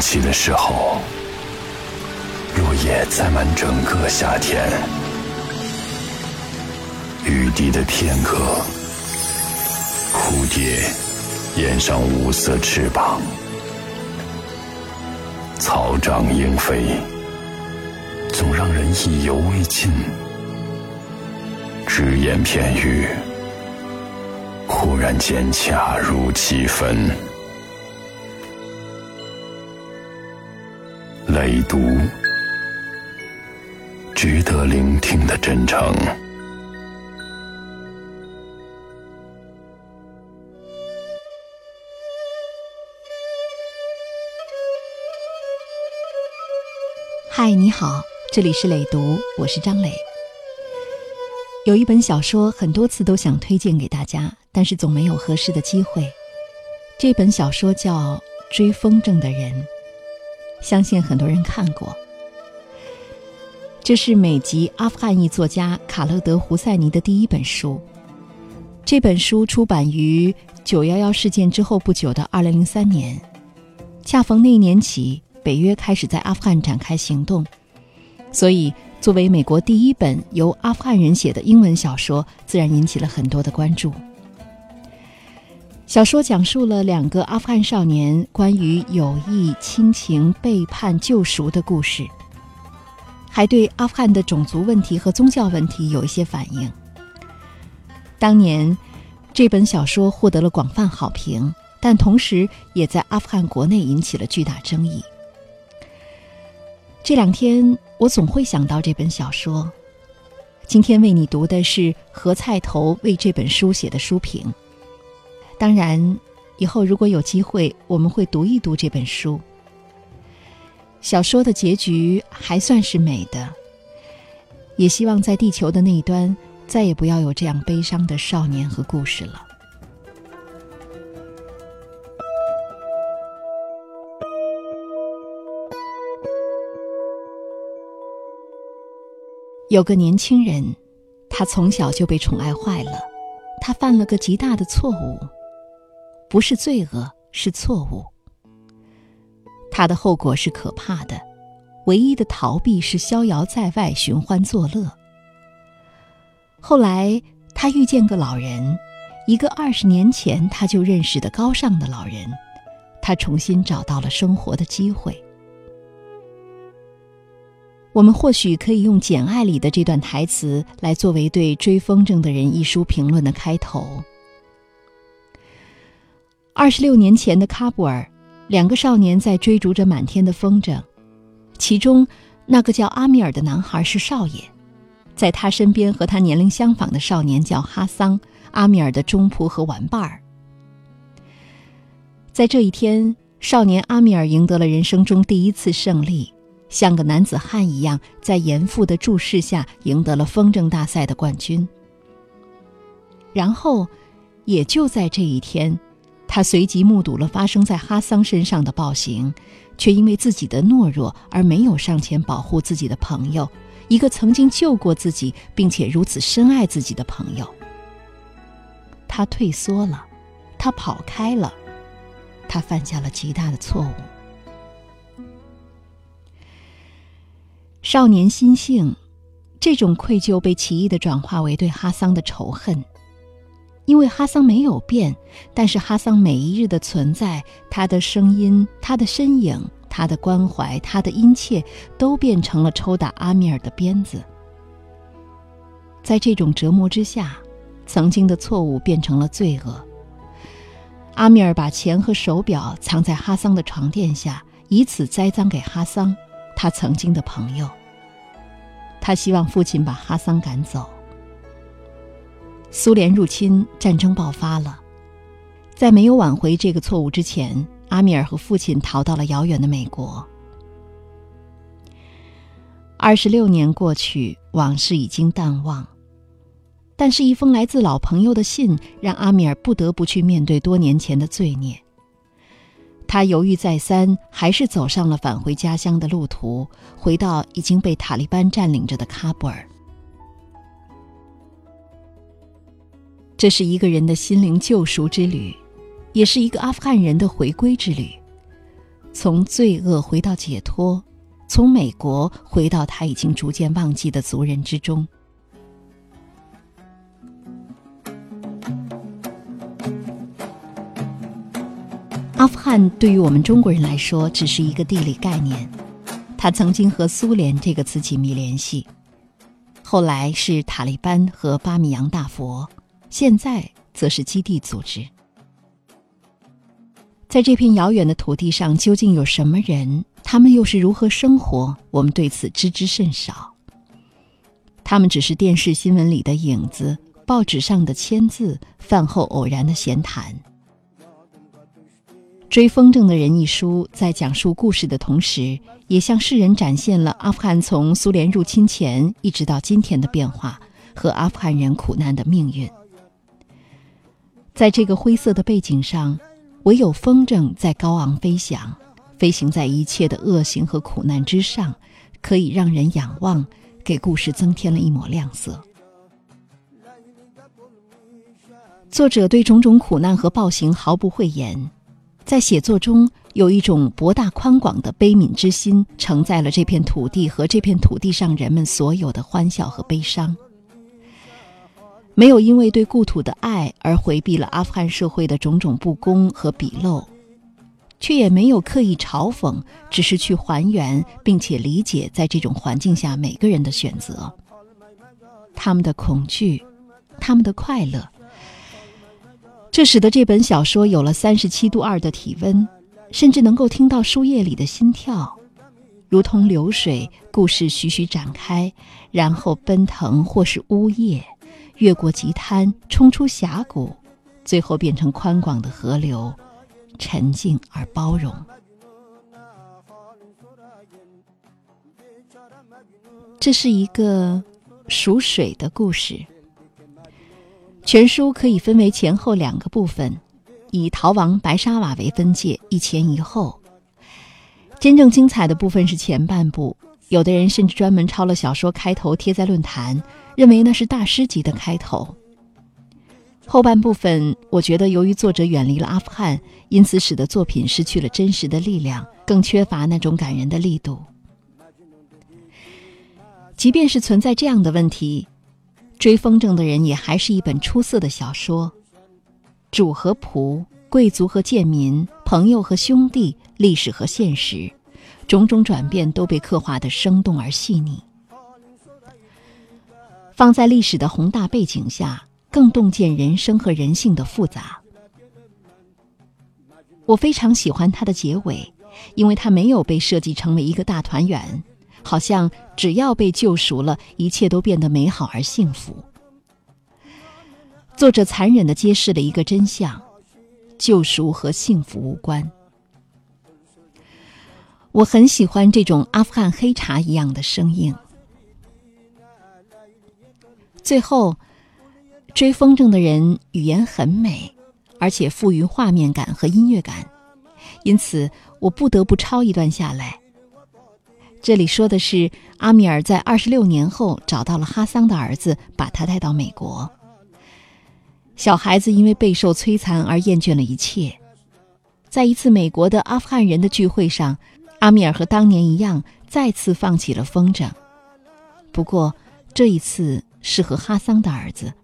起的时候，落叶载满整个夏天。雨滴的片刻，蝴蝶掩上五色翅膀，草长莺飞，总让人意犹未尽。只言片语，忽然间恰如其分。累读，值得聆听的真诚。嗨，你好，这里是累读，我是张磊。有一本小说，很多次都想推荐给大家，但是总没有合适的机会。这本小说叫《追风筝的人》，相信很多人看过。这是美籍阿富汗裔作家卡勒德·胡塞尼的第一本书。这本书出版于九幺幺事件之后不久的二零零三年，恰逢那一年起。北约开始在阿富汗展开行动，所以作为美国第一本由阿富汗人写的英文小说，自然引起了很多的关注。小说讲述了两个阿富汗少年关于友谊、亲情、背叛、救赎的故事，还对阿富汗的种族问题和宗教问题有一些反应。当年，这本小说获得了广泛好评，但同时也在阿富汗国内引起了巨大争议。这两天我总会想到这本小说。今天为你读的是何菜头为这本书写的书评。当然，以后如果有机会，我们会读一读这本书。小说的结局还算是美的，也希望在地球的那一端，再也不要有这样悲伤的少年和故事了。有个年轻人，他从小就被宠爱坏了。他犯了个极大的错误，不是罪恶，是错误。他的后果是可怕的，唯一的逃避是逍遥在外，寻欢作乐。后来他遇见个老人，一个二十年前他就认识的高尚的老人，他重新找到了生活的机会。我们或许可以用《简爱》里的这段台词来作为对《追风筝的人》一书评论的开头。二十六年前的喀布尔，两个少年在追逐着满天的风筝，其中那个叫阿米尔的男孩是少爷，在他身边和他年龄相仿的少年叫哈桑，阿米尔的中仆和玩伴儿。在这一天，少年阿米尔赢得了人生中第一次胜利。像个男子汉一样，在严父的注视下赢得了风筝大赛的冠军。然后，也就在这一天，他随即目睹了发生在哈桑身上的暴行，却因为自己的懦弱而没有上前保护自己的朋友，一个曾经救过自己并且如此深爱自己的朋友。他退缩了，他跑开了，他犯下了极大的错误。少年心性，这种愧疚被奇异的转化为对哈桑的仇恨。因为哈桑没有变，但是哈桑每一日的存在，他的声音、他的身影、他的关怀、他的殷切，都变成了抽打阿米尔的鞭子。在这种折磨之下，曾经的错误变成了罪恶。阿米尔把钱和手表藏在哈桑的床垫下，以此栽赃给哈桑。他曾经的朋友。他希望父亲把哈桑赶走。苏联入侵，战争爆发了。在没有挽回这个错误之前，阿米尔和父亲逃到了遥远的美国。二十六年过去，往事已经淡忘，但是，一封来自老朋友的信让阿米尔不得不去面对多年前的罪孽。他犹豫再三，还是走上了返回家乡的路途，回到已经被塔利班占领着的喀布尔。这是一个人的心灵救赎之旅，也是一个阿富汗人的回归之旅。从罪恶回到解脱，从美国回到他已经逐渐忘记的族人之中。阿富汗对于我们中国人来说只是一个地理概念，它曾经和苏联这个词紧密联系，后来是塔利班和巴米扬大佛，现在则是基地组织。在这片遥远的土地上，究竟有什么人？他们又是如何生活？我们对此知之甚少。他们只是电视新闻里的影子，报纸上的签字，饭后偶然的闲谈。《追风筝的人》一书在讲述故事的同时，也向世人展现了阿富汗从苏联入侵前一直到今天的变化和阿富汗人苦难的命运。在这个灰色的背景上。唯有风筝在高昂飞翔，飞行在一切的恶行和苦难之上，可以让人仰望，给故事增添了一抹亮色。作者对种种苦难和暴行毫不讳言，在写作中有一种博大宽广的悲悯之心，承载了这片土地和这片土地上人们所有的欢笑和悲伤。没有因为对故土的爱而回避了阿富汗社会的种种不公和鄙陋，却也没有刻意嘲讽，只是去还原并且理解在这种环境下每个人的选择，他们的恐惧，他们的快乐。这使得这本小说有了三十七度二的体温，甚至能够听到书页里的心跳，如同流水，故事徐徐展开，然后奔腾或是呜咽。越过急滩，冲出峡谷，最后变成宽广的河流，沉静而包容。这是一个属水的故事。全书可以分为前后两个部分，以逃亡白沙瓦为分界，一前一后。真正精彩的部分是前半部，有的人甚至专门抄了小说开头贴在论坛。认为那是大师级的开头。后半部分，我觉得由于作者远离了阿富汗，因此使得作品失去了真实的力量，更缺乏那种感人的力度。即便是存在这样的问题，《追风筝的人》也还是一本出色的小说。主和仆，贵族和贱民，朋友和兄弟，历史和现实，种种转变都被刻画得生动而细腻。放在历史的宏大背景下，更洞见人生和人性的复杂。我非常喜欢它的结尾，因为它没有被设计成为一个大团圆，好像只要被救赎了，一切都变得美好而幸福。作者残忍地揭示了一个真相：救赎和幸福无关。我很喜欢这种阿富汗黑茶一样的生硬。最后，追风筝的人语言很美，而且富于画面感和音乐感，因此我不得不抄一段下来。这里说的是阿米尔在二十六年后找到了哈桑的儿子，把他带到美国。小孩子因为备受摧残而厌倦了一切，在一次美国的阿富汗人的聚会上，阿米尔和当年一样再次放起了风筝，不过这一次。是和哈桑的儿子。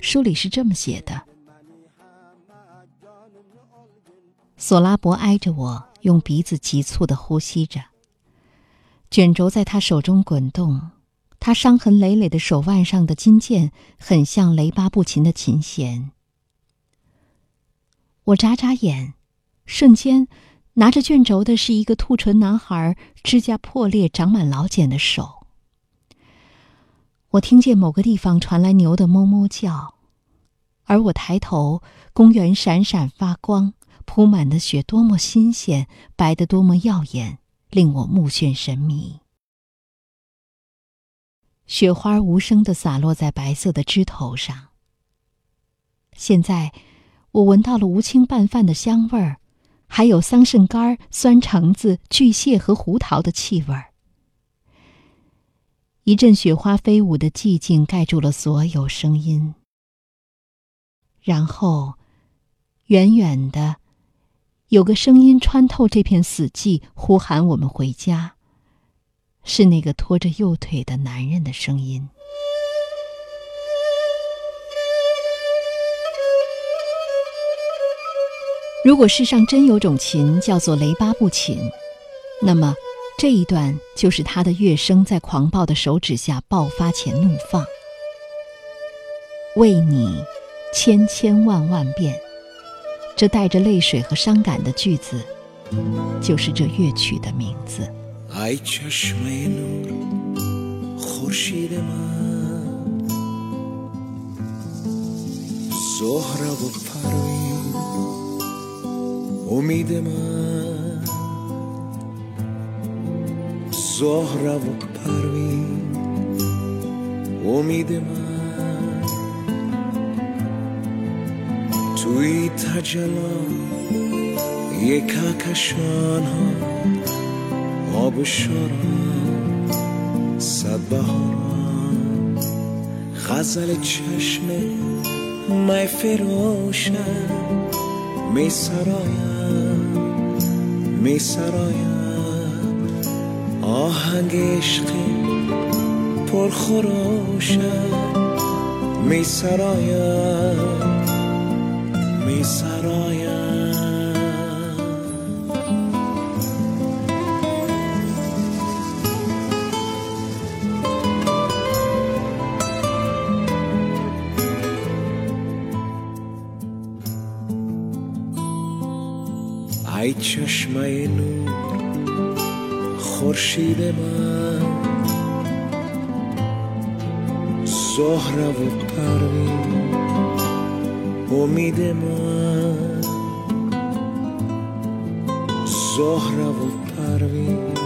书里是这么写的：索拉伯挨着我，用鼻子急促的呼吸着。卷轴在他手中滚动，他伤痕累累的手腕上的金剑很像雷巴布琴的琴弦。我眨眨眼，瞬间，拿着卷轴的是一个兔唇男孩，指甲破裂、长满老茧的手。我听见某个地方传来牛的哞哞叫，而我抬头，公园闪闪发光，铺满的雪多么新鲜，白得多么耀眼，令我目眩神迷。雪花无声地洒落在白色的枝头上。现在，我闻到了无青拌饭的香味儿，还有桑葚干、酸橙子、巨蟹和胡桃的气味儿。一阵雪花飞舞的寂静盖住了所有声音，然后，远远的，有个声音穿透这片死寂，呼喊我们回家。是那个拖着右腿的男人的声音。如果世上真有种琴叫做雷巴布琴，那么这一段就是他的乐声在狂暴的手指下爆发且怒放。为你，千千万万遍，这带着泪水和伤感的句子，就是这乐曲的名字。امید من. زهره و پروین. امید من. توی تجلا یک کشان ها. آب صد بهاران. غزل چشم مای فروشن. می سرایم می سرایم آهنگ عشق پرخروشم. می سرایم می سرایم چشمه نور خورشید من. زهره و پروین امید من. زهره و پروین